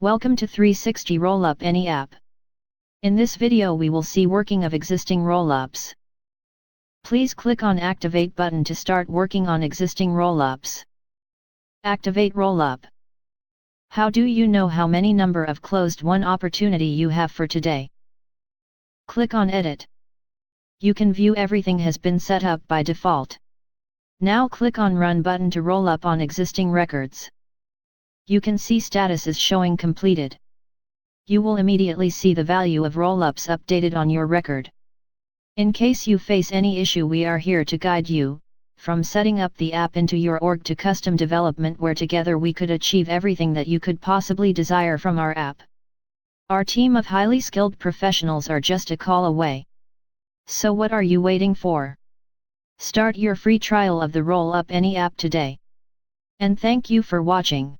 Welcome to 360 Rollup Any app. In this video we will see working of existing rollups. Please click on Activate button to start working on existing rollups. Activate Rollup. How do you know how many number of closed won opportunity you have for today? Click on Edit. You can view everything has been set up by default. Now click on Run button to roll up on existing records you can see status is showing completed. You will immediately see the value of rollups updated on your record. In case you face any issue we are here to guide you, from setting up the app into your org to custom development where together we could achieve everything that you could possibly desire from our app. Our team of highly skilled professionals are just a call away. So what are you waiting for? Start your free trial of the Roll Up Any app today. And thank you for watching.